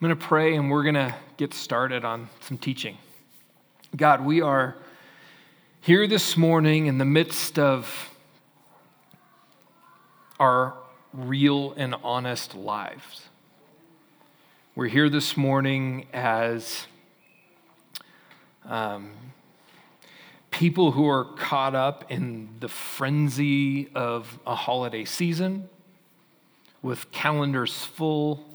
I'm going to pray and we're going to get started on some teaching. God, we are here this morning in the midst of our real and honest lives. We're here this morning as um, people who are caught up in the frenzy of a holiday season with calendars full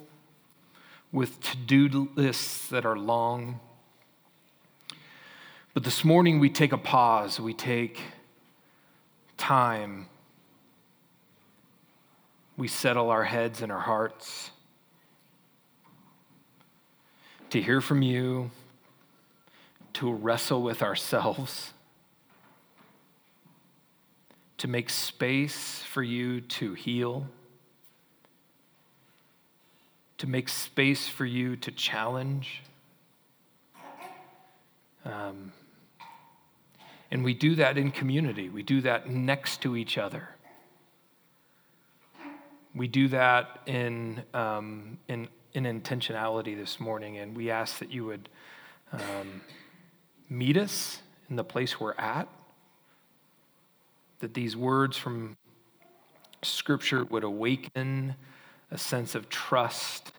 with to do lists that are long. But this morning we take a pause, we take time, we settle our heads and our hearts to hear from you, to wrestle with ourselves, to make space for you to heal to make space for you to challenge. Um, and we do that in community, we do that next to each other. We do that in, um, in, in intentionality this morning, and we ask that you would um, meet us in the place we're at, that these words from Scripture would awaken a sense of trust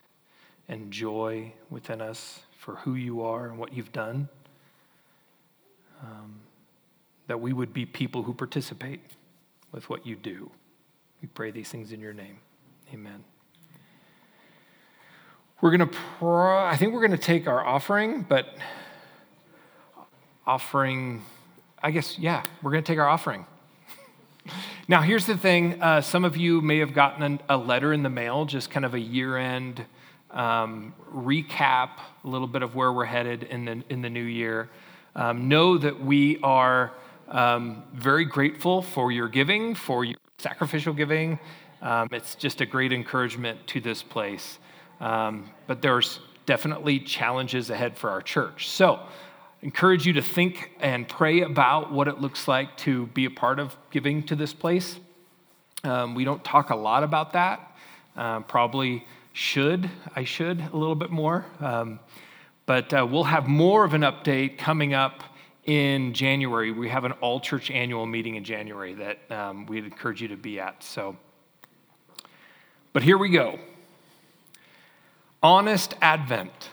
and joy within us for who you are and what you've done. Um, that we would be people who participate with what you do. We pray these things in your name. Amen. We're going to, I think we're going to take our offering, but offering, I guess, yeah, we're going to take our offering. Now, here's the thing uh, some of you may have gotten a letter in the mail, just kind of a year end um, recap, a little bit of where we're headed in the, in the new year. Um, know that we are um, very grateful for your giving, for your sacrificial giving. Um, it's just a great encouragement to this place. Um, but there's definitely challenges ahead for our church. So, encourage you to think and pray about what it looks like to be a part of giving to this place. Um, we don't talk a lot about that. Uh, probably should. I should a little bit more. Um, but uh, we'll have more of an update coming up in January. We have an all church annual meeting in January that um, we'd encourage you to be at. So, but here we go. Honest Advent.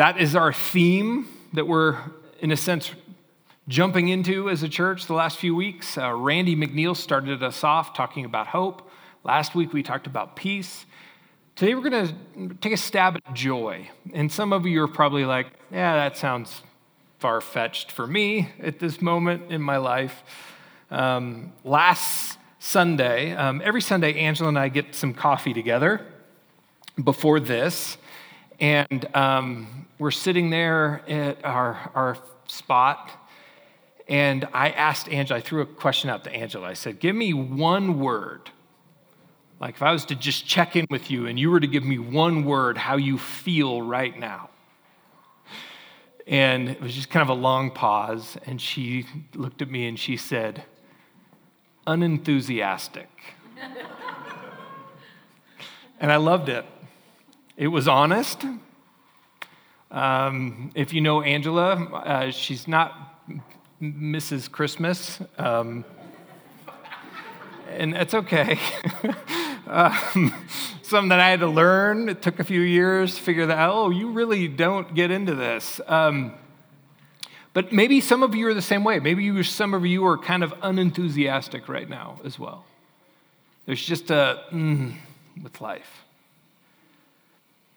That is our theme that we're, in a sense, jumping into as a church the last few weeks. Uh, Randy McNeil started us off talking about hope. Last week we talked about peace. Today we're going to take a stab at joy. And some of you are probably like, yeah, that sounds far fetched for me at this moment in my life. Um, last Sunday, um, every Sunday, Angela and I get some coffee together before this. And um, we're sitting there at our, our spot, and I asked Angela, I threw a question out to Angela. I said, Give me one word. Like if I was to just check in with you and you were to give me one word, how you feel right now. And it was just kind of a long pause, and she looked at me and she said, Unenthusiastic. and I loved it. It was honest. Um, if you know Angela, uh, she's not Mrs. Christmas, um, and that's okay. um, something that I had to learn. It took a few years to figure that out. Oh, you really don't get into this. Um, but maybe some of you are the same way. Maybe you, some of you are kind of unenthusiastic right now as well. There's just a mm, with life.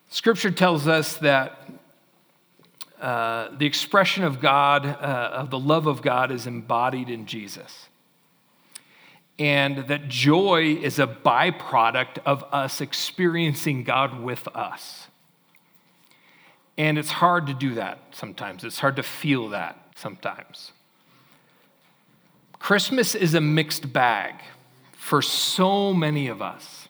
Scripture tells us that uh, the expression of God, uh, of the love of God, is embodied in Jesus. And that joy is a byproduct of us experiencing God with us. And it's hard to do that sometimes, it's hard to feel that sometimes. Christmas is a mixed bag for so many of us.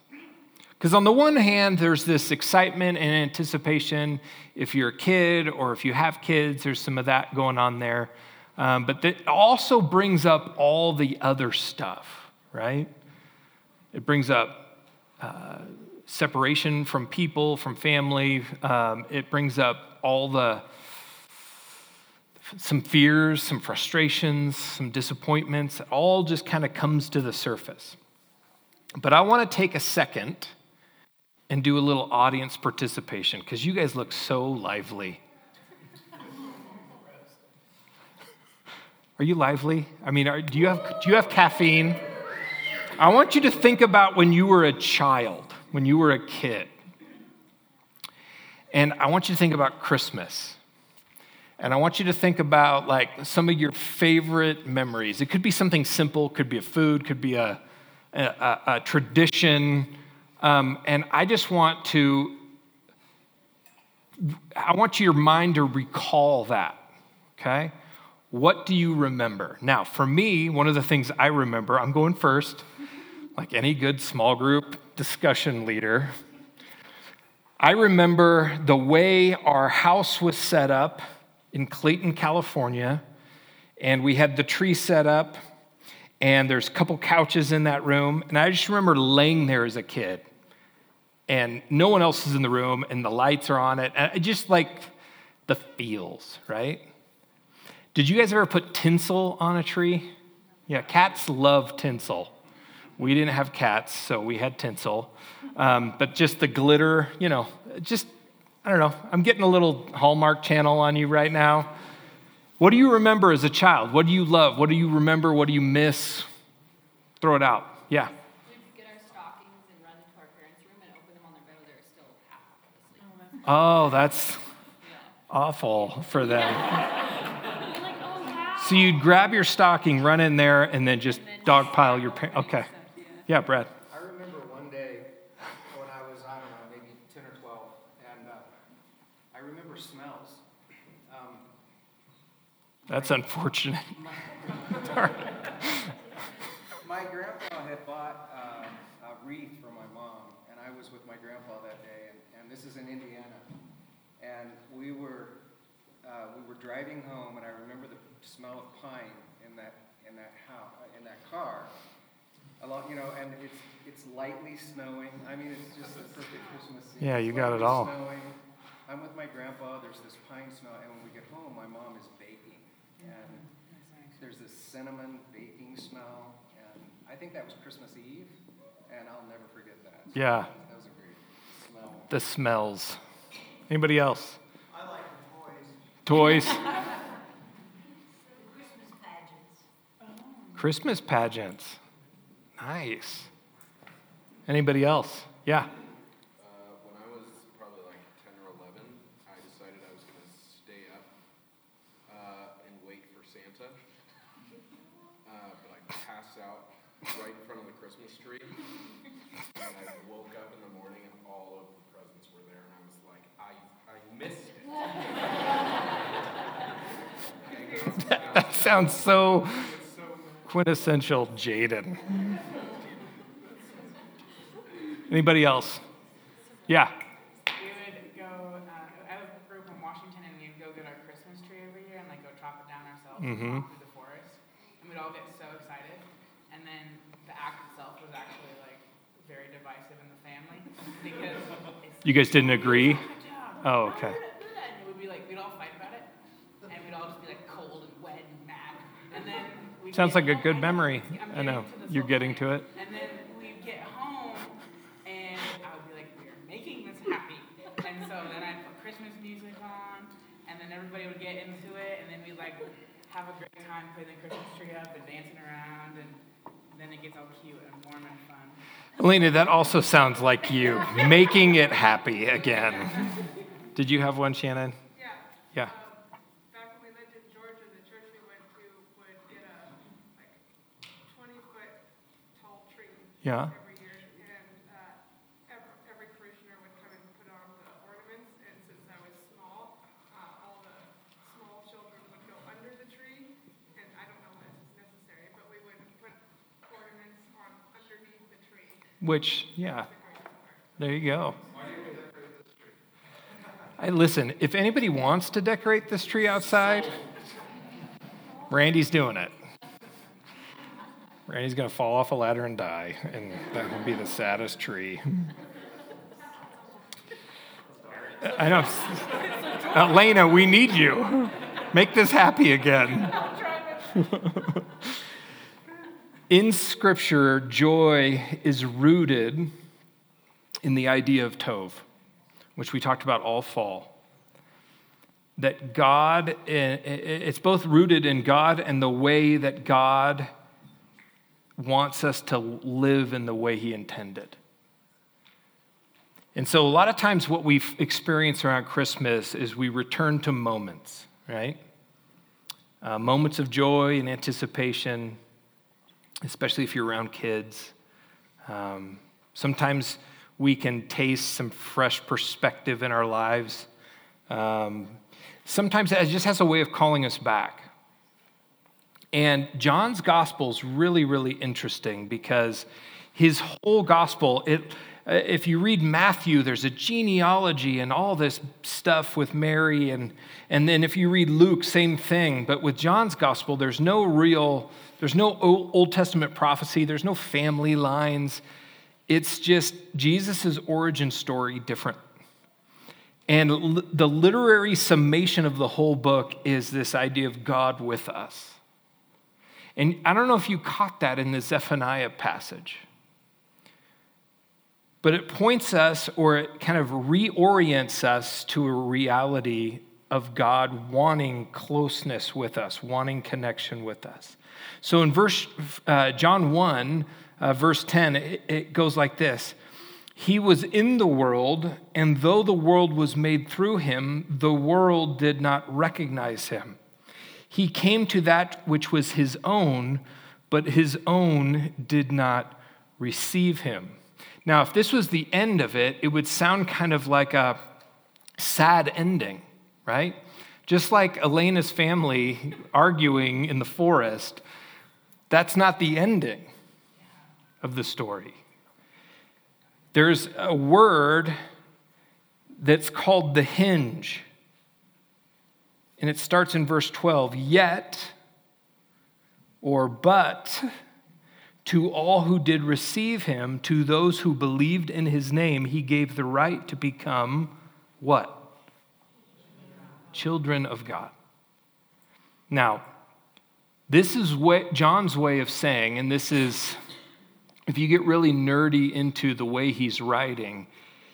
Because on the one hand, there's this excitement and anticipation. If you're a kid or if you have kids, there's some of that going on there. Um, but that also brings up all the other stuff, right? It brings up uh, separation from people, from family. Um, it brings up all the some fears, some frustrations, some disappointments. It all just kind of comes to the surface. But I want to take a second and do a little audience participation because you guys look so lively. Are you lively? I mean, are, do, you have, do you have caffeine? I want you to think about when you were a child, when you were a kid. And I want you to think about Christmas. And I want you to think about like some of your favorite memories. It could be something simple, could be a food, could be a, a, a tradition. Um, and I just want to, I want your mind to recall that, okay? What do you remember? Now, for me, one of the things I remember, I'm going first, like any good small group discussion leader. I remember the way our house was set up in Clayton, California, and we had the tree set up, and there's a couple couches in that room, and I just remember laying there as a kid, and no one else is in the room, and the lights are on it, and just like the feels, right? Did you guys ever put tinsel on a tree? Yeah, cats love tinsel. We didn't have cats, so we had tinsel. Um, but just the glitter, you know, just I don't know, I'm getting a little Hallmark channel on you right now. What do you remember as a child? What do you love? What do you remember? What do you miss? Throw it out. Yeah. Oh, that's awful for them. so you'd grab your stocking, run in there, and then just dogpile your parents. Okay. Yeah, Brad. That's unfortunate. my grandpa had bought uh, a wreath for my mom, and I was with my grandpa that day, and, and this is in Indiana. And we were uh, we were driving home, and I remember the smell of pine in that in that house in that car. A lot, you know, and it's it's lightly snowing. I mean, it's just a perfect Christmas scene. Yeah, you got it all. Snowing. I'm with my grandpa. There's this pine smell, and when we get home, my mom is baking and there's this cinnamon baking smell, and I think that was Christmas Eve, and I'll never forget that. Yeah. That was a great smell. The smells. Anybody else? I like toys. Toys. Christmas pageants. Christmas pageants. Nice. Anybody else? Yeah. Sounds so quintessential Jaden. Anybody else? Yeah. We would go, uh, I grew up in Washington, and we'd go get our Christmas tree every year and like go chop it down ourselves mm-hmm. through the forest. And we'd all get so excited. And then the act itself was actually like very divisive in the family because you guys didn't agree. Oh, okay. Sounds like a good memory. I know. You're getting to it. And then we'd get home, and I would be like, we're making this happy. And so then I'd put Christmas music on, and then everybody would get into it, and then we'd like have a great time putting the Christmas tree up and dancing around, and then it gets all cute and warm and fun. Elena, that also sounds like you, making it happy again. Did you have one, Shannon? Yeah. Yeah. Yeah. Every year, and uh, every, every parishioner would come and put on the ornaments. And since I was small, uh, all the small children would go under the tree. And I don't know if this necessary, but we would put ornaments on underneath the tree. Which, yeah, there you go. I listen. If anybody wants to decorate this tree outside, Randy's doing it. Randy's going to fall off a ladder and die, and that will be the saddest tree. I know. Elena, we need you. Make this happy again. In Scripture, joy is rooted in the idea of Tov, which we talked about all fall. That God, eh, eh, it's both rooted in God and the way that God wants us to live in the way He intended. And so, a lot of times, what we experience around Christmas is we return to moments, right? Uh, moments of joy and anticipation, especially if you're around kids. Um, sometimes we can taste some fresh perspective in our lives. Um, sometimes it just has a way of calling us back. And John's gospel is really, really interesting because his whole gospel, it, uh, if you read Matthew, there's a genealogy and all this stuff with Mary. And, and then if you read Luke, same thing. But with John's gospel, there's no real, there's no Old Testament prophecy, there's no family lines. It's just Jesus' origin story different. And the literary summation of the whole book is this idea of God with us. And I don't know if you caught that in the Zephaniah passage, but it points us or it kind of reorients us to a reality of God wanting closeness with us, wanting connection with us. So in verse uh, John 1, uh, verse 10, it, it goes like this He was in the world, and though the world was made through him, the world did not recognize him. He came to that which was his own, but his own did not receive him. Now, if this was the end of it, it would sound kind of like a sad ending, right? Just like Elena's family arguing in the forest, that's not the ending of the story. There's a word that's called the hinge. And it starts in verse 12 Yet, or but, to all who did receive him, to those who believed in his name, he gave the right to become what? Children of God. Now, this is what John's way of saying, and this is, if you get really nerdy into the way he's writing,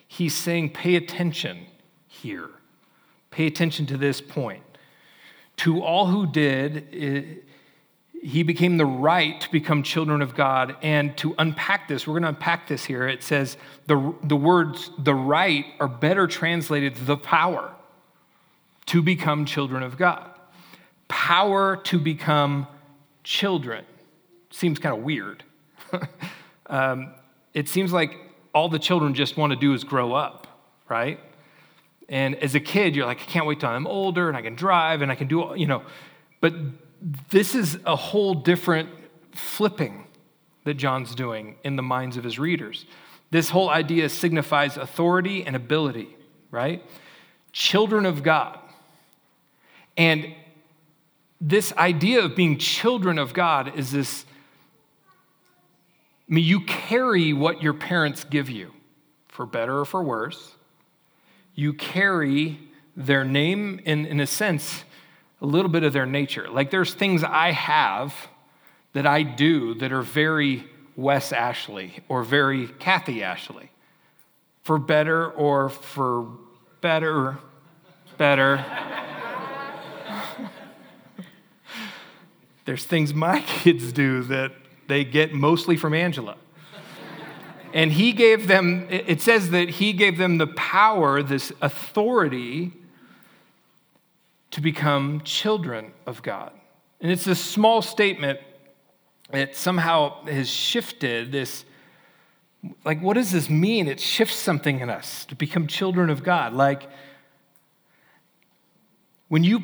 he's saying, pay attention here. Pay attention to this point. To all who did, he became the right to become children of God. And to unpack this, we're going to unpack this here. It says the, the words the right are better translated the power to become children of God. Power to become children. Seems kind of weird. um, it seems like all the children just want to do is grow up, right? And as a kid, you're like, I can't wait till I'm older and I can drive and I can do, you know. But this is a whole different flipping that John's doing in the minds of his readers. This whole idea signifies authority and ability, right? Children of God. And this idea of being children of God is this I mean, you carry what your parents give you, for better or for worse you carry their name in, in a sense, a little bit of their nature. Like there's things I have that I do that are very Wes Ashley or very Kathy Ashley, for better or for better, better. there's things my kids do that they get mostly from Angela. And he gave them, it says that he gave them the power, this authority to become children of God. And it's a small statement that somehow has shifted this. Like, what does this mean? It shifts something in us to become children of God. Like, when you,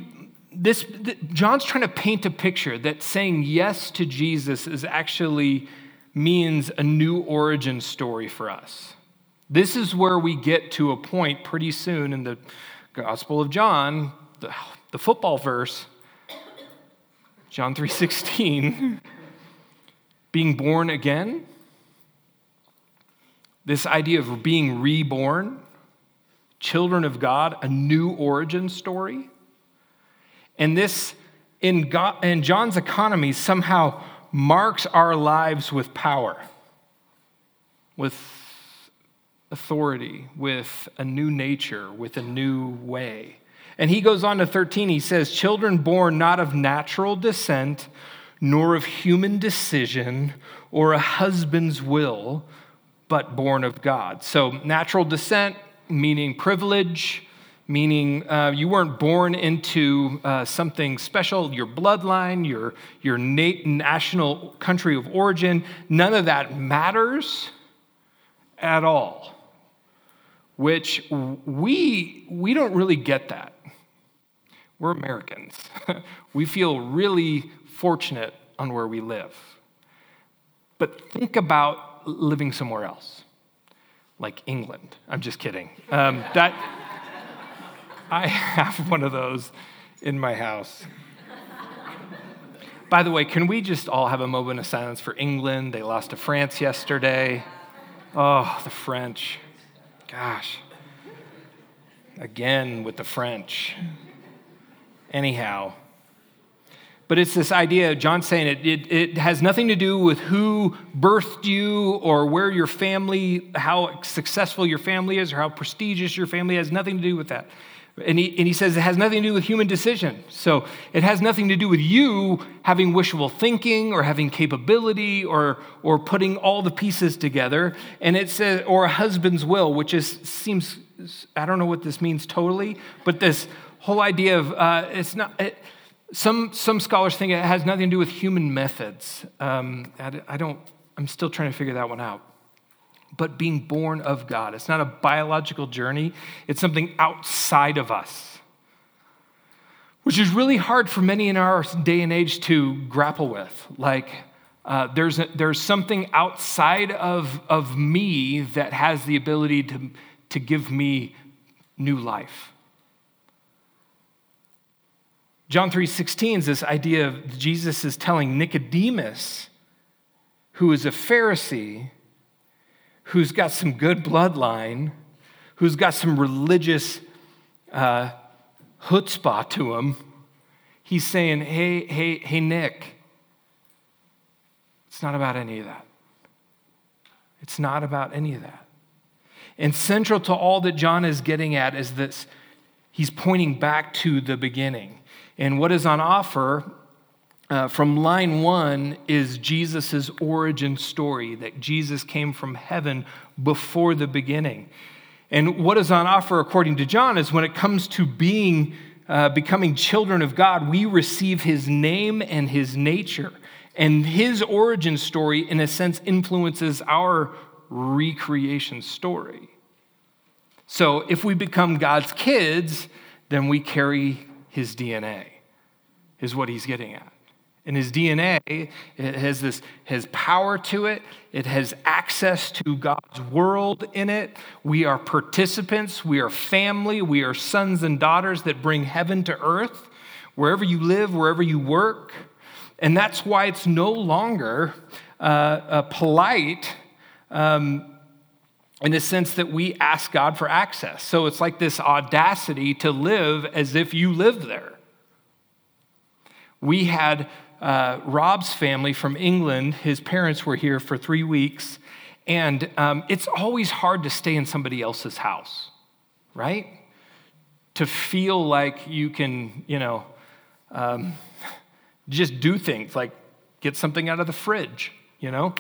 this, John's trying to paint a picture that saying yes to Jesus is actually means a new origin story for us. This is where we get to a point pretty soon in the Gospel of John, the, the football verse, John 3:16, being born again. This idea of being reborn, children of God, a new origin story. And this, in, God, in John's economy, somehow marks our lives with power, with authority, with a new nature, with a new way. And he goes on to 13, he says, Children born not of natural descent, nor of human decision or a husband's will, but born of God. So, natural descent, meaning privilege, meaning uh, you weren't born into uh, something special, your bloodline, your, your na- national country of origin, none of that matters at all. Which we, we don't really get that. We're Americans. we feel really fortunate on where we live. But think about living somewhere else, like England. I'm just kidding. Um, that, I have one of those in my house. By the way, can we just all have a moment of silence for England? They lost to France yesterday. Oh, the French. Gosh. Again with the French. Anyhow, but it's this idea, John's saying it, it, it, has nothing to do with who birthed you or where your family, how successful your family is or how prestigious your family has nothing to do with that. And he, and he says it has nothing to do with human decision. So it has nothing to do with you having wishful thinking or having capability or, or putting all the pieces together. And it says, or a husband's will, which is, seems, I don't know what this means totally, but this whole idea of uh, it's not, it, some, some scholars think it has nothing to do with human methods. Um, I, I don't, I'm still trying to figure that one out. But being born of God, it's not a biological journey, it's something outside of us, which is really hard for many in our day and age to grapple with. Like, uh, there's, a, there's something outside of, of me that has the ability to, to give me new life. John 3:16 is this idea of Jesus is telling Nicodemus, who is a Pharisee, who's got some good bloodline, who's got some religious uh, chutzpah to him. He's saying, "Hey, hey, hey, Nick, it's not about any of that. It's not about any of that." And central to all that John is getting at is this: he's pointing back to the beginning. And what is on offer uh, from line one is Jesus' origin story that Jesus came from heaven before the beginning. And what is on offer, according to John, is when it comes to being, uh, becoming children of God, we receive his name and his nature. And his origin story, in a sense, influences our recreation story. So if we become God's kids, then we carry his DNA, is what he's getting at. And his DNA it has this has power to it. It has access to God's world in it. We are participants. We are family. We are sons and daughters that bring heaven to earth, wherever you live, wherever you work. And that's why it's no longer uh, polite um, in the sense that we ask God for access. So it's like this audacity to live as if you live there. We had uh, Rob's family from England, his parents were here for three weeks, and um, it's always hard to stay in somebody else's house, right? To feel like you can, you know, um, just do things like get something out of the fridge, you know?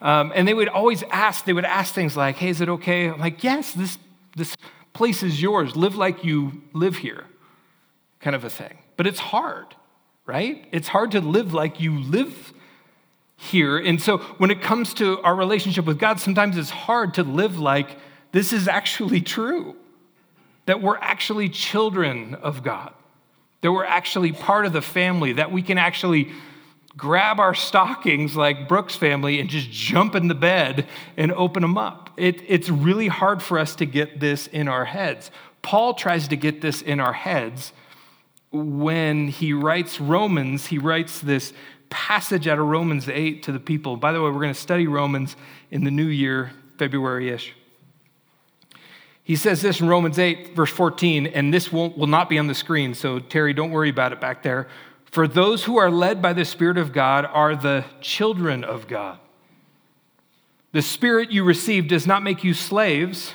Um, and they would always ask, they would ask things like, hey, is it okay? I'm like, yes, this, this place is yours. Live like you live here, kind of a thing. But it's hard, right? It's hard to live like you live here. And so when it comes to our relationship with God, sometimes it's hard to live like this is actually true, that we're actually children of God, that we're actually part of the family, that we can actually grab our stockings like Brooks' family and just jump in the bed and open them up. It, it's really hard for us to get this in our heads. Paul tries to get this in our heads when he writes Romans, he writes this passage out of Romans 8 to the people. By the way, we're going to study Romans in the new year, February ish. He says this in Romans 8, verse 14, and this won't, will not be on the screen, so Terry, don't worry about it back there. For those who are led by the Spirit of God are the children of God. The Spirit you received does not make you slaves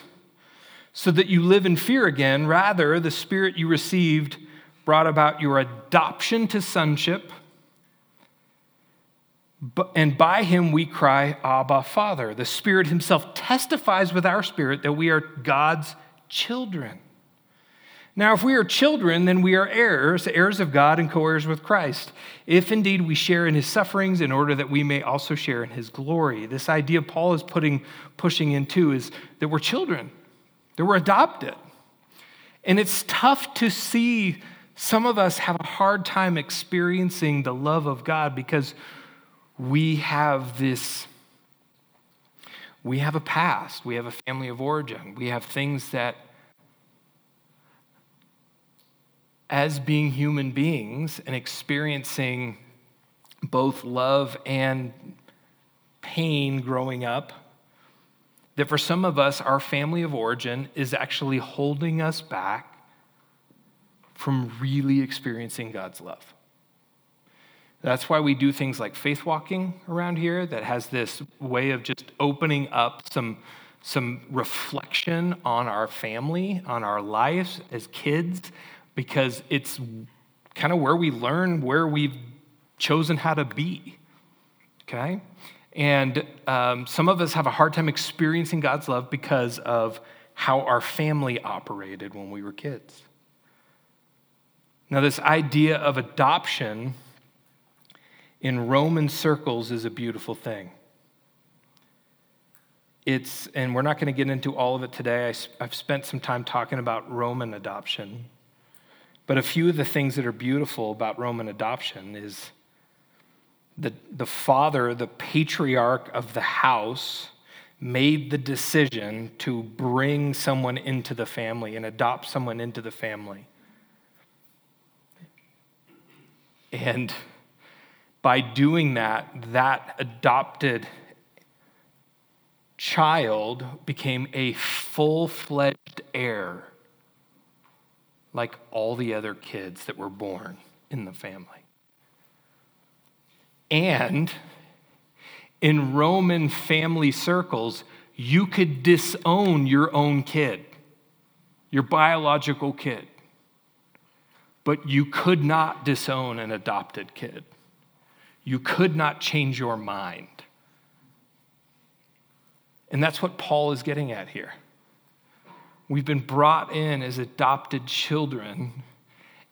so that you live in fear again. Rather, the Spirit you received brought about your adoption to sonship. And by him we cry, Abba, Father. The Spirit Himself testifies with our spirit that we are God's children. Now, if we are children, then we are heirs, heirs of God and co heirs with Christ, if indeed we share in his sufferings in order that we may also share in his glory. This idea Paul is putting, pushing into is that we're children, that we're adopted. And it's tough to see some of us have a hard time experiencing the love of God because we have this we have a past, we have a family of origin, we have things that as being human beings and experiencing both love and pain growing up, that for some of us, our family of origin is actually holding us back from really experiencing God's love. That's why we do things like faith walking around here, that has this way of just opening up some, some reflection on our family, on our lives as kids, because it's kind of where we learn where we've chosen how to be. Okay? And um, some of us have a hard time experiencing God's love because of how our family operated when we were kids. Now, this idea of adoption in Roman circles is a beautiful thing. It's, and we're not going to get into all of it today. I, I've spent some time talking about Roman adoption. But a few of the things that are beautiful about Roman adoption is the, the father, the patriarch of the house, made the decision to bring someone into the family and adopt someone into the family. And by doing that, that adopted child became a full fledged heir like all the other kids that were born in the family. And in Roman family circles, you could disown your own kid, your biological kid, but you could not disown an adopted kid. You could not change your mind. And that's what Paul is getting at here. We've been brought in as adopted children,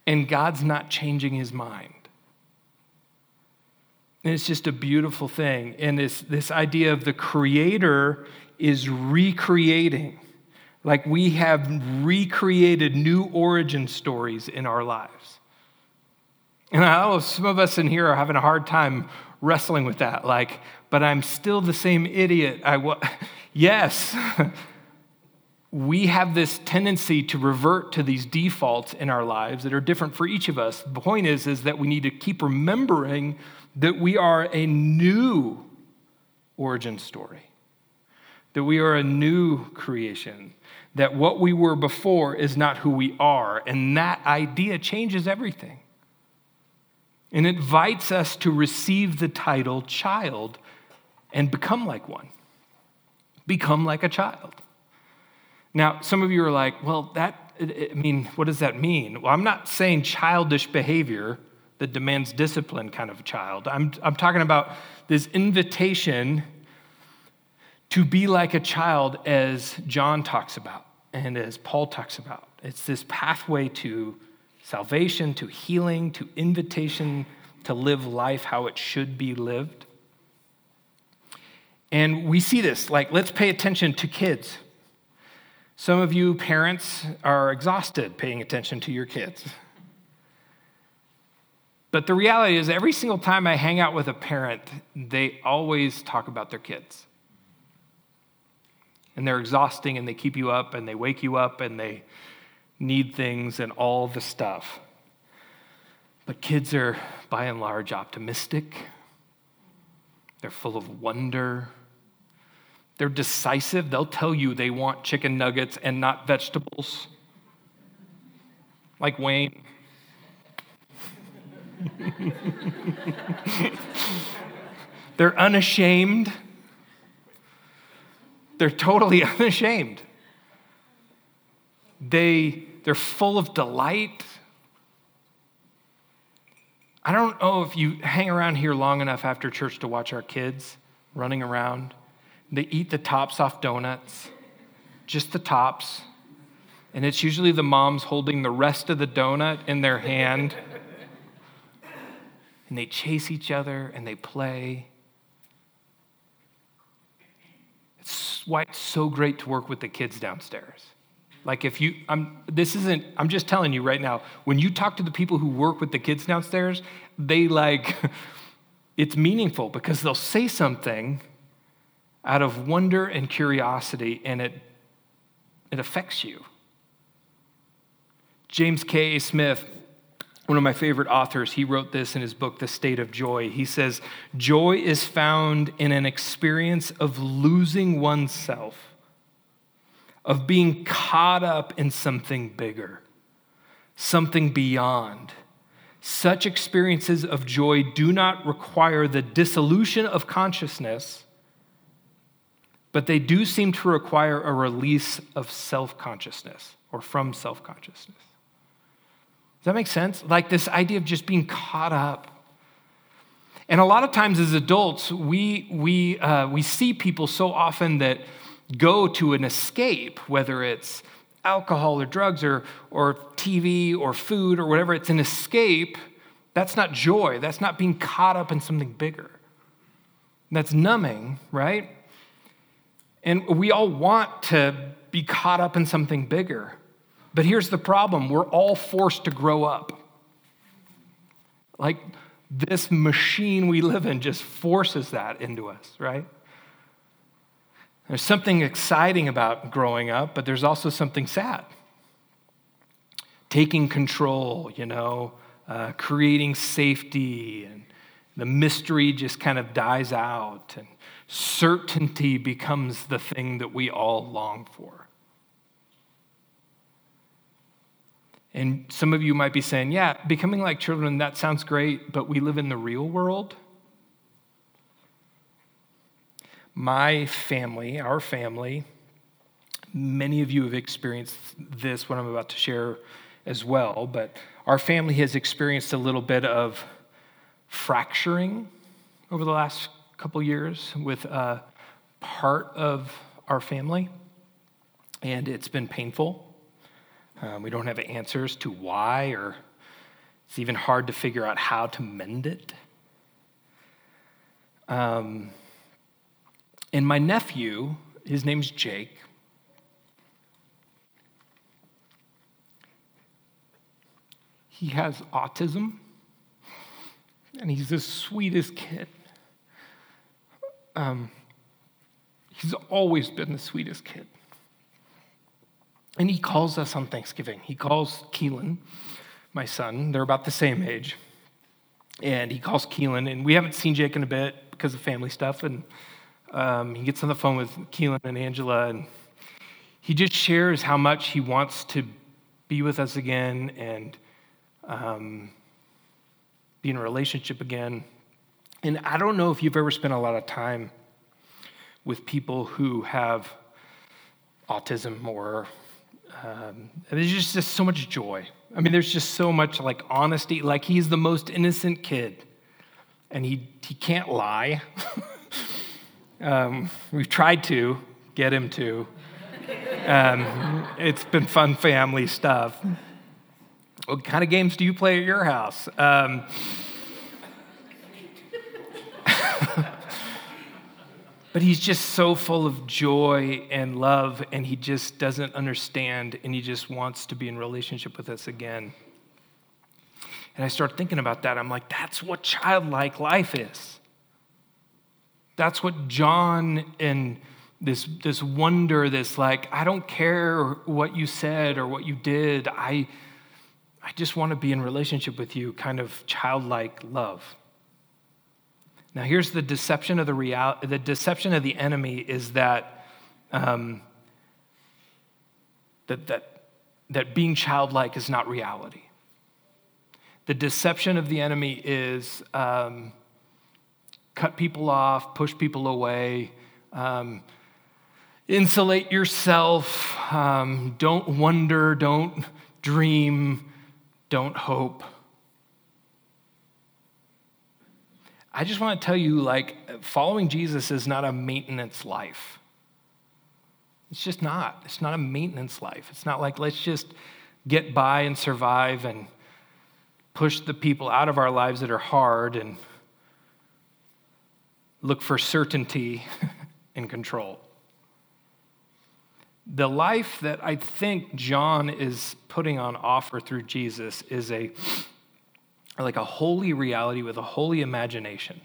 and God's not changing his mind. And it's just a beautiful thing. And this, this idea of the creator is recreating. Like we have recreated new origin stories in our lives. And I know some of us in here are having a hard time wrestling with that. Like, but I'm still the same idiot I yes. we have this tendency to revert to these defaults in our lives that are different for each of us. The point is, is that we need to keep remembering that we are a new origin story, that we are a new creation, that what we were before is not who we are. And that idea changes everything and invites us to receive the title child and become like one, become like a child. Now, some of you are like, well, that, I mean, what does that mean? Well, I'm not saying childish behavior that demands discipline kind of a child. I'm, I'm talking about this invitation to be like a child as John talks about and as Paul talks about. It's this pathway to salvation, to healing, to invitation to live life how it should be lived. And we see this, like, let's pay attention to kids. Some of you parents are exhausted paying attention to your kids. But the reality is, every single time I hang out with a parent, they always talk about their kids. And they're exhausting and they keep you up and they wake you up and they need things and all the stuff. But kids are, by and large, optimistic. They're full of wonder. They're decisive. They'll tell you they want chicken nuggets and not vegetables. Like Wayne. They're unashamed. They're totally unashamed. They, they're full of delight. I don't know if you hang around here long enough after church to watch our kids running around. They eat the tops off donuts, just the tops. And it's usually the moms holding the rest of the donut in their hand. and they chase each other and they play. Why it's so great to work with the kids downstairs. Like if you, I'm, this isn't, I'm just telling you right now, when you talk to the people who work with the kids downstairs, they like, it's meaningful because they'll say something out of wonder and curiosity and it, it affects you. James K. Smith, one of my favorite authors, he wrote this in his book, The State of Joy. He says, Joy is found in an experience of losing oneself of being caught up in something bigger, something beyond. Such experiences of joy do not require the dissolution of consciousness, but they do seem to require a release of self consciousness or from self consciousness. Does that make sense? Like this idea of just being caught up. And a lot of times as adults, we, we, uh, we see people so often that go to an escape, whether it's alcohol or drugs or, or TV or food or whatever, it's an escape. That's not joy. That's not being caught up in something bigger. That's numbing, right? And we all want to be caught up in something bigger. But here's the problem we're all forced to grow up. Like this machine we live in just forces that into us, right? There's something exciting about growing up, but there's also something sad. Taking control, you know, uh, creating safety, and the mystery just kind of dies out, and certainty becomes the thing that we all long for. And some of you might be saying, yeah, becoming like children, that sounds great, but we live in the real world. My family, our family, many of you have experienced this, what I'm about to share as well, but our family has experienced a little bit of fracturing over the last couple years with uh, part of our family, and it's been painful. Um, we don't have answers to why, or it's even hard to figure out how to mend it. Um, and my nephew, his name's Jake, he has autism, and he's the sweetest kid. Um, he's always been the sweetest kid. And he calls us on Thanksgiving. He calls Keelan, my son. They're about the same age. And he calls Keelan, and we haven't seen Jake in a bit because of family stuff. And um, he gets on the phone with Keelan and Angela, and he just shares how much he wants to be with us again and um, be in a relationship again. And I don't know if you've ever spent a lot of time with people who have autism or um, there's just, just so much joy. I mean, there's just so much like honesty. Like he's the most innocent kid, and he he can't lie. Um, we've tried to get him to. Um, it's been fun family stuff. What kind of games do you play at your house? But he's just so full of joy and love, and he just doesn't understand, and he just wants to be in relationship with us again. And I start thinking about that. I'm like, that's what childlike life is. That's what John and this, this wonder, this like, I don't care what you said or what you did. I, I just want to be in relationship with you, kind of childlike love. Now, here's the deception of the real, the deception of the enemy is that, um, that, that, that being childlike is not reality. The deception of the enemy is um, cut people off, push people away, um, insulate yourself, um, don't wonder, don't dream, don't hope. I just want to tell you like, following Jesus is not a maintenance life. It's just not. It's not a maintenance life. It's not like, let's just get by and survive and push the people out of our lives that are hard and look for certainty and control. The life that I think John is putting on offer through Jesus is a like a holy reality with a holy imagination.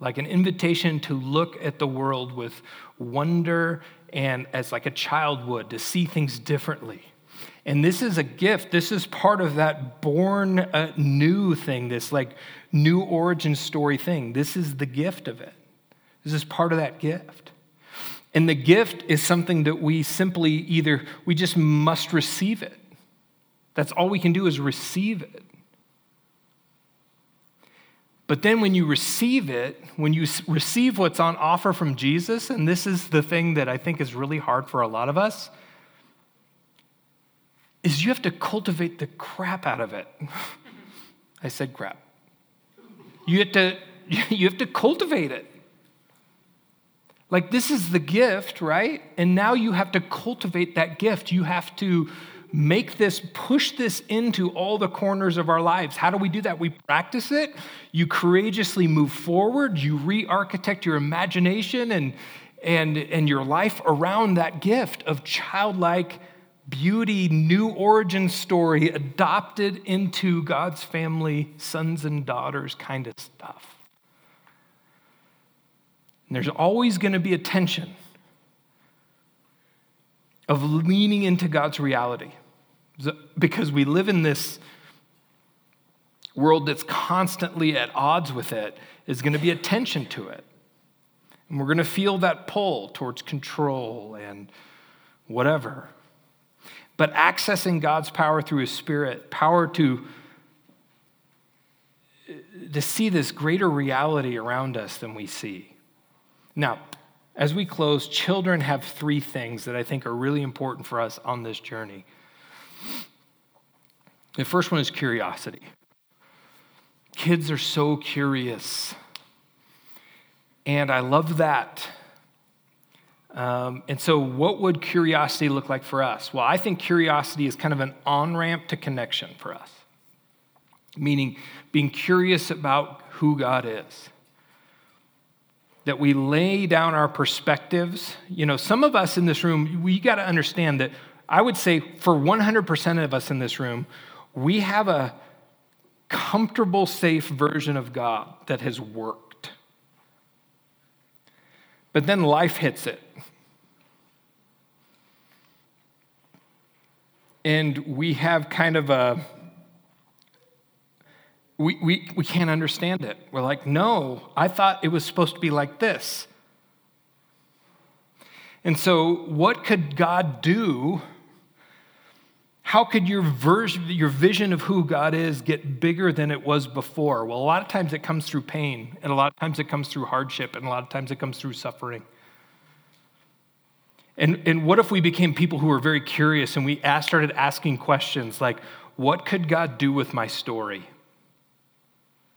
Like an invitation to look at the world with wonder and as like a child would, to see things differently. And this is a gift. This is part of that born uh, new thing, this like new origin story thing. This is the gift of it. This is part of that gift. And the gift is something that we simply either, we just must receive it. That's all we can do is receive it. But then when you receive it, when you receive what's on offer from Jesus, and this is the thing that I think is really hard for a lot of us, is you have to cultivate the crap out of it. I said crap. You have to you have to cultivate it. Like this is the gift, right? And now you have to cultivate that gift. You have to make this, push this into all the corners of our lives. How do we do that? We practice it. You courageously move forward. You re architect your imagination and, and, and your life around that gift of childlike beauty, new origin story, adopted into God's family, sons and daughters kind of stuff. And there's always going to be a tension of leaning into God's reality because we live in this world that's constantly at odds with it is going to be a tension to it. And we're going to feel that pull towards control and whatever. But accessing god's power through his spirit power to to see this greater reality around us than we see. Now as we close children have three things that i think are really important for us on this journey the first one is curiosity. Kids are so curious. And I love that. Um, and so, what would curiosity look like for us? Well, I think curiosity is kind of an on ramp to connection for us, meaning being curious about who God is. That we lay down our perspectives. You know, some of us in this room, we got to understand that I would say for 100% of us in this room, we have a comfortable, safe version of God that has worked. But then life hits it. And we have kind of a, we, we, we can't understand it. We're like, no, I thought it was supposed to be like this. And so, what could God do how could your, version, your vision of who God is get bigger than it was before? Well, a lot of times it comes through pain, and a lot of times it comes through hardship, and a lot of times it comes through suffering. And, and what if we became people who were very curious and we asked, started asking questions like, what could God do with my story?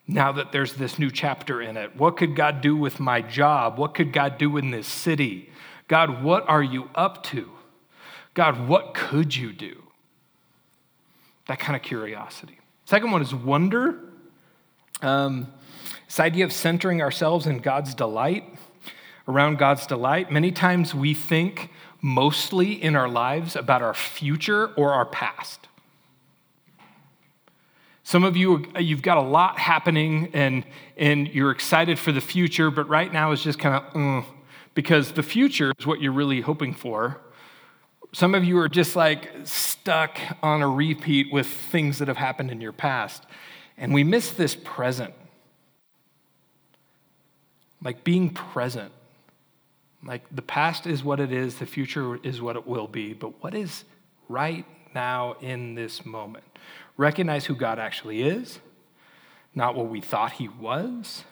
Now that there's this new chapter in it, what could God do with my job? What could God do in this city? God, what are you up to? God, what could you do? That kind of curiosity. Second one is wonder. Um, this idea of centering ourselves in God's delight, around God's delight. Many times we think mostly in our lives about our future or our past. Some of you, you've got a lot happening and, and you're excited for the future, but right now is just kind of, mm, because the future is what you're really hoping for. Some of you are just like stuck on a repeat with things that have happened in your past. And we miss this present. like being present. Like the past is what it is, the future is what it will be, but what is right now in this moment? Recognize who God actually is, not what we thought He was.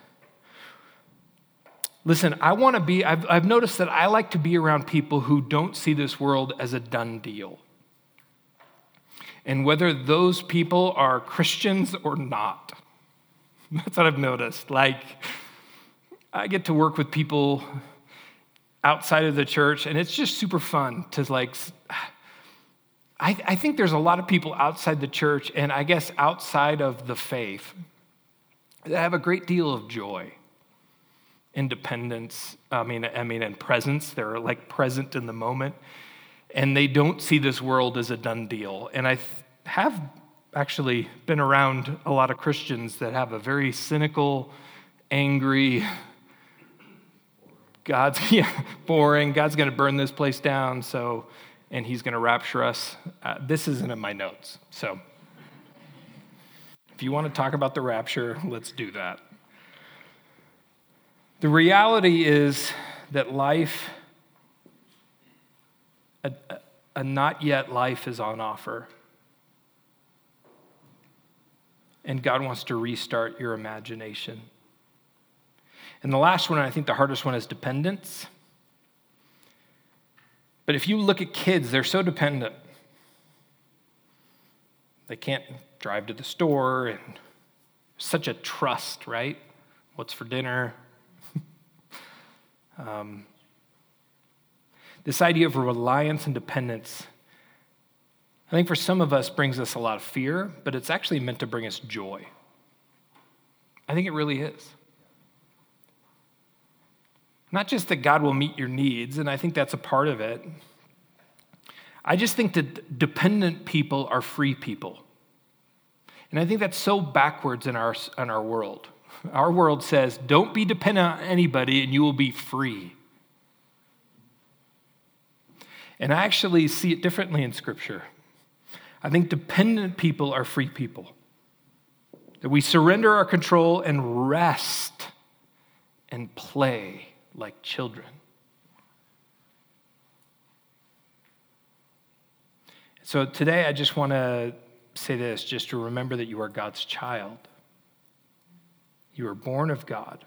Listen, I want to be, I've, I've noticed that I like to be around people who don't see this world as a done deal. And whether those people are Christians or not. That's what I've noticed. Like, I get to work with people outside of the church, and it's just super fun to like. I, I think there's a lot of people outside the church, and I guess outside of the faith, that have a great deal of joy, independence. I mean, I mean, and presence. They're like present in the moment, and they don't see this world as a done deal. And I th- have actually been around a lot of Christians that have a very cynical, angry, God's yeah, boring. God's going to burn this place down. So, and He's going to rapture us. Uh, this isn't in my notes. So, if you want to talk about the rapture, let's do that. The reality is that life, a, a not yet life, is on offer. And God wants to restart your imagination. And the last one, I think the hardest one, is dependence. But if you look at kids, they're so dependent. They can't drive to the store, and such a trust, right? What's for dinner? um, this idea of reliance and dependence, I think for some of us brings us a lot of fear, but it's actually meant to bring us joy. I think it really is. Not just that God will meet your needs, and I think that's a part of it. I just think that dependent people are free people. And I think that's so backwards in our, in our world. Our world says, don't be dependent on anybody and you will be free. And I actually see it differently in Scripture. I think dependent people are free people. That we surrender our control and rest and play like children. So today, I just want to say this just to remember that you are God's child. You are born of God.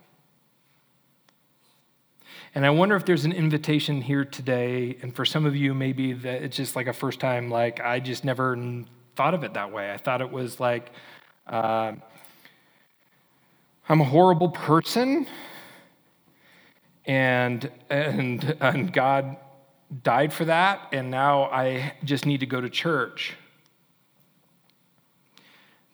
And I wonder if there's an invitation here today, and for some of you, maybe that it's just like a first time, like I just never thought of it that way. I thought it was like, uh, I'm a horrible person, and, and, and God died for that, and now I just need to go to church.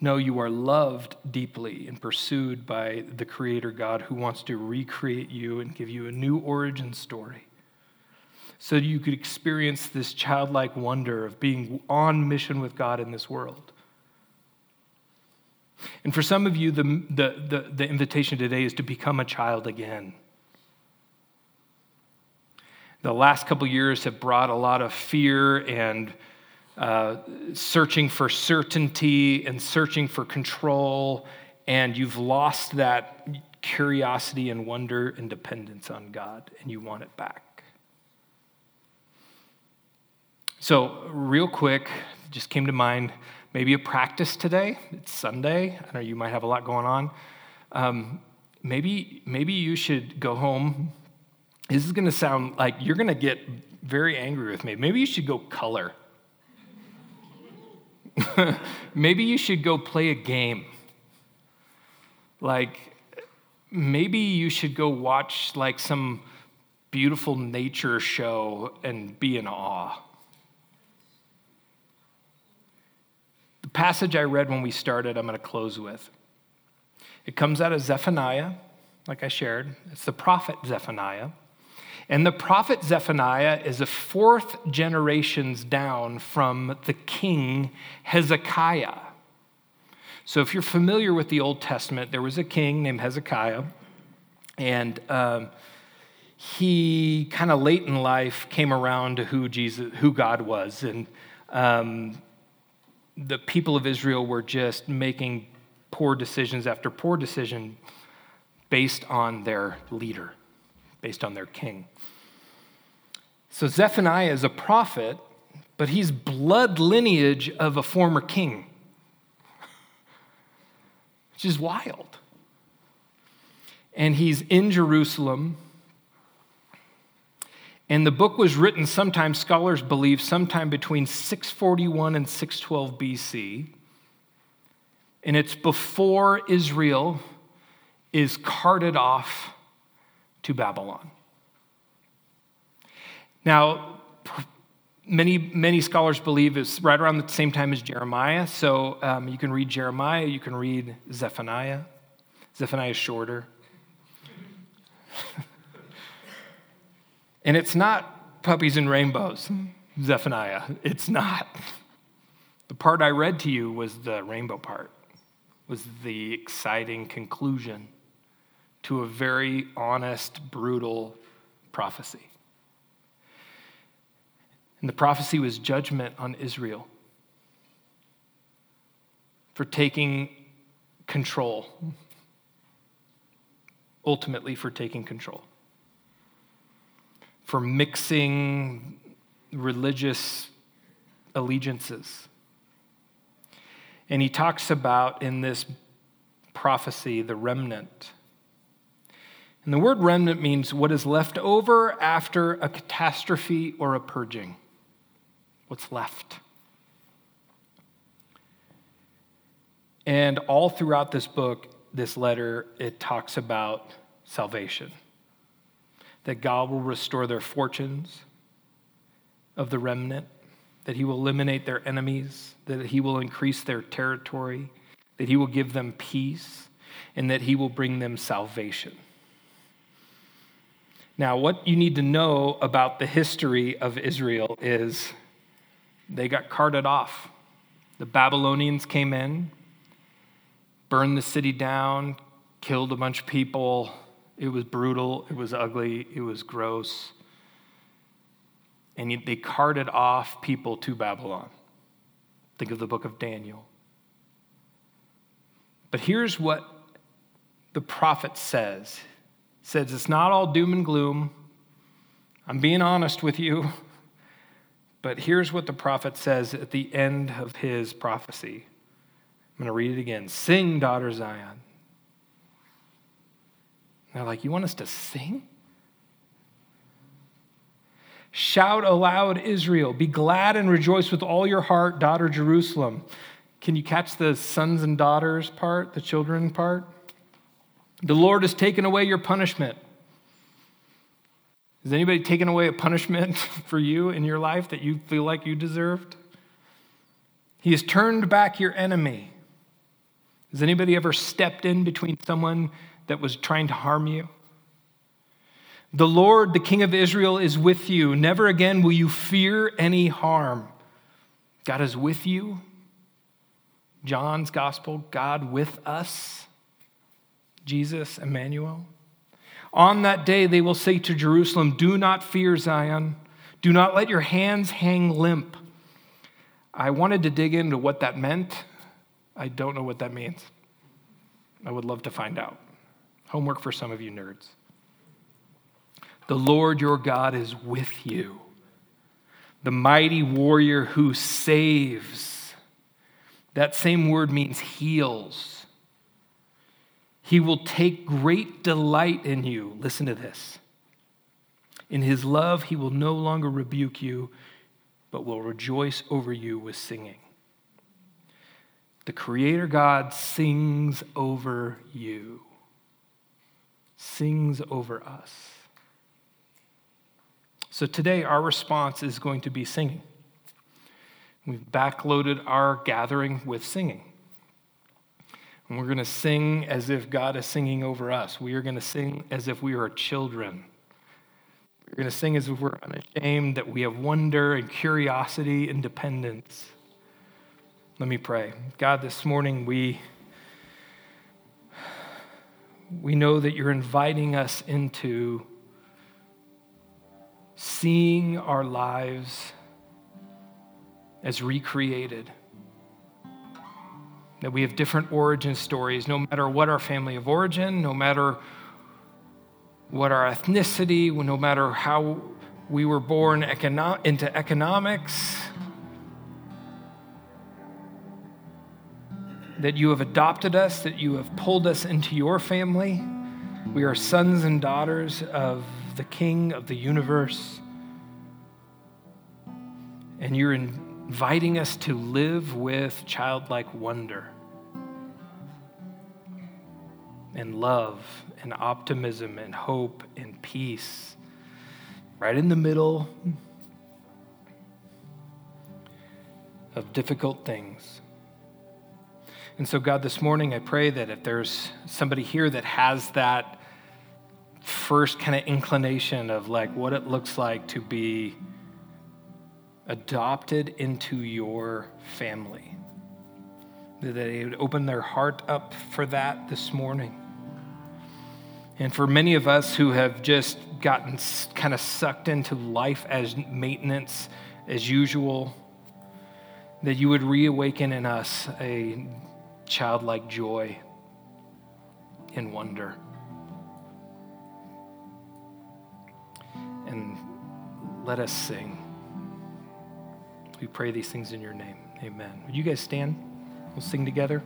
No, you are loved deeply and pursued by the Creator God who wants to recreate you and give you a new origin story so you could experience this childlike wonder of being on mission with God in this world. And for some of you, the, the, the, the invitation today is to become a child again the last couple years have brought a lot of fear and uh, searching for certainty and searching for control, and you've lost that curiosity and wonder and dependence on God, and you want it back. So, real quick, just came to mind maybe a practice today. It's Sunday. I know you might have a lot going on. Um, maybe, maybe you should go home this is going to sound like you're going to get very angry with me. Maybe you should go color. maybe you should go play a game. Like, maybe you should go watch like some beautiful nature show and be in awe. The passage I read when we started, I'm going to close with. It comes out of Zephaniah, like I shared. It's the prophet Zephaniah. And the prophet Zephaniah is a fourth generations down from the king Hezekiah. So, if you're familiar with the Old Testament, there was a king named Hezekiah, and um, he kind of late in life came around to who Jesus, who God was, and um, the people of Israel were just making poor decisions after poor decision based on their leader, based on their king. So Zephaniah is a prophet, but he's blood lineage of a former king, which is wild. And he's in Jerusalem. And the book was written sometime, scholars believe, sometime between 641 and 612 BC. And it's before Israel is carted off to Babylon. Now, many, many scholars believe it's right around the same time as Jeremiah. So um, you can read Jeremiah, you can read Zephaniah. Zephaniah is shorter. and it's not puppies and rainbows, Zephaniah. It's not. The part I read to you was the rainbow part, was the exciting conclusion to a very honest, brutal prophecy. And the prophecy was judgment on Israel for taking control, ultimately, for taking control, for mixing religious allegiances. And he talks about in this prophecy the remnant and the word remnant means what is left over after a catastrophe or a purging. What's left. And all throughout this book, this letter, it talks about salvation. That God will restore their fortunes of the remnant, that He will eliminate their enemies, that He will increase their territory, that He will give them peace, and that He will bring them salvation. Now, what you need to know about the history of Israel is they got carted off. The Babylonians came in, burned the city down, killed a bunch of people. It was brutal, it was ugly, it was gross. And they carted off people to Babylon. Think of the book of Daniel. But here's what the prophet says says it's not all doom and gloom. I'm being honest with you. But here's what the prophet says at the end of his prophecy. I'm going to read it again. Sing, daughter Zion. And they're like, You want us to sing? Shout aloud, Israel. Be glad and rejoice with all your heart, daughter Jerusalem. Can you catch the sons and daughters part, the children part? The Lord has taken away your punishment. Has anybody taken away a punishment for you in your life that you feel like you deserved? He has turned back your enemy. Has anybody ever stepped in between someone that was trying to harm you? The Lord, the King of Israel, is with you. Never again will you fear any harm. God is with you. John's gospel, God with us. Jesus, Emmanuel. On that day, they will say to Jerusalem, Do not fear, Zion. Do not let your hands hang limp. I wanted to dig into what that meant. I don't know what that means. I would love to find out. Homework for some of you nerds. The Lord your God is with you, the mighty warrior who saves. That same word means heals. He will take great delight in you. Listen to this. In his love, he will no longer rebuke you, but will rejoice over you with singing. The Creator God sings over you, sings over us. So today, our response is going to be singing. We've backloaded our gathering with singing. And we're going to sing as if God is singing over us. We are going to sing as if we are children. We're going to sing as if we're unashamed, that we have wonder and curiosity and dependence. Let me pray. God, this morning we, we know that you're inviting us into seeing our lives as recreated that we have different origin stories, no matter what our family of origin, no matter what our ethnicity, no matter how we were born econo- into economics, that you have adopted us, that you have pulled us into your family. We are sons and daughters of the King of the universe. And you're inviting us to live with childlike wonder and love and optimism and hope and peace right in the middle of difficult things. And so, God, this morning I pray that if there's somebody here that has that first kind of inclination of like what it looks like to be adopted into your family, that they would open their heart up for that this morning. And for many of us who have just gotten kind of sucked into life as maintenance, as usual, that you would reawaken in us a childlike joy and wonder. And let us sing. We pray these things in your name. Amen. Would you guys stand? We'll sing together.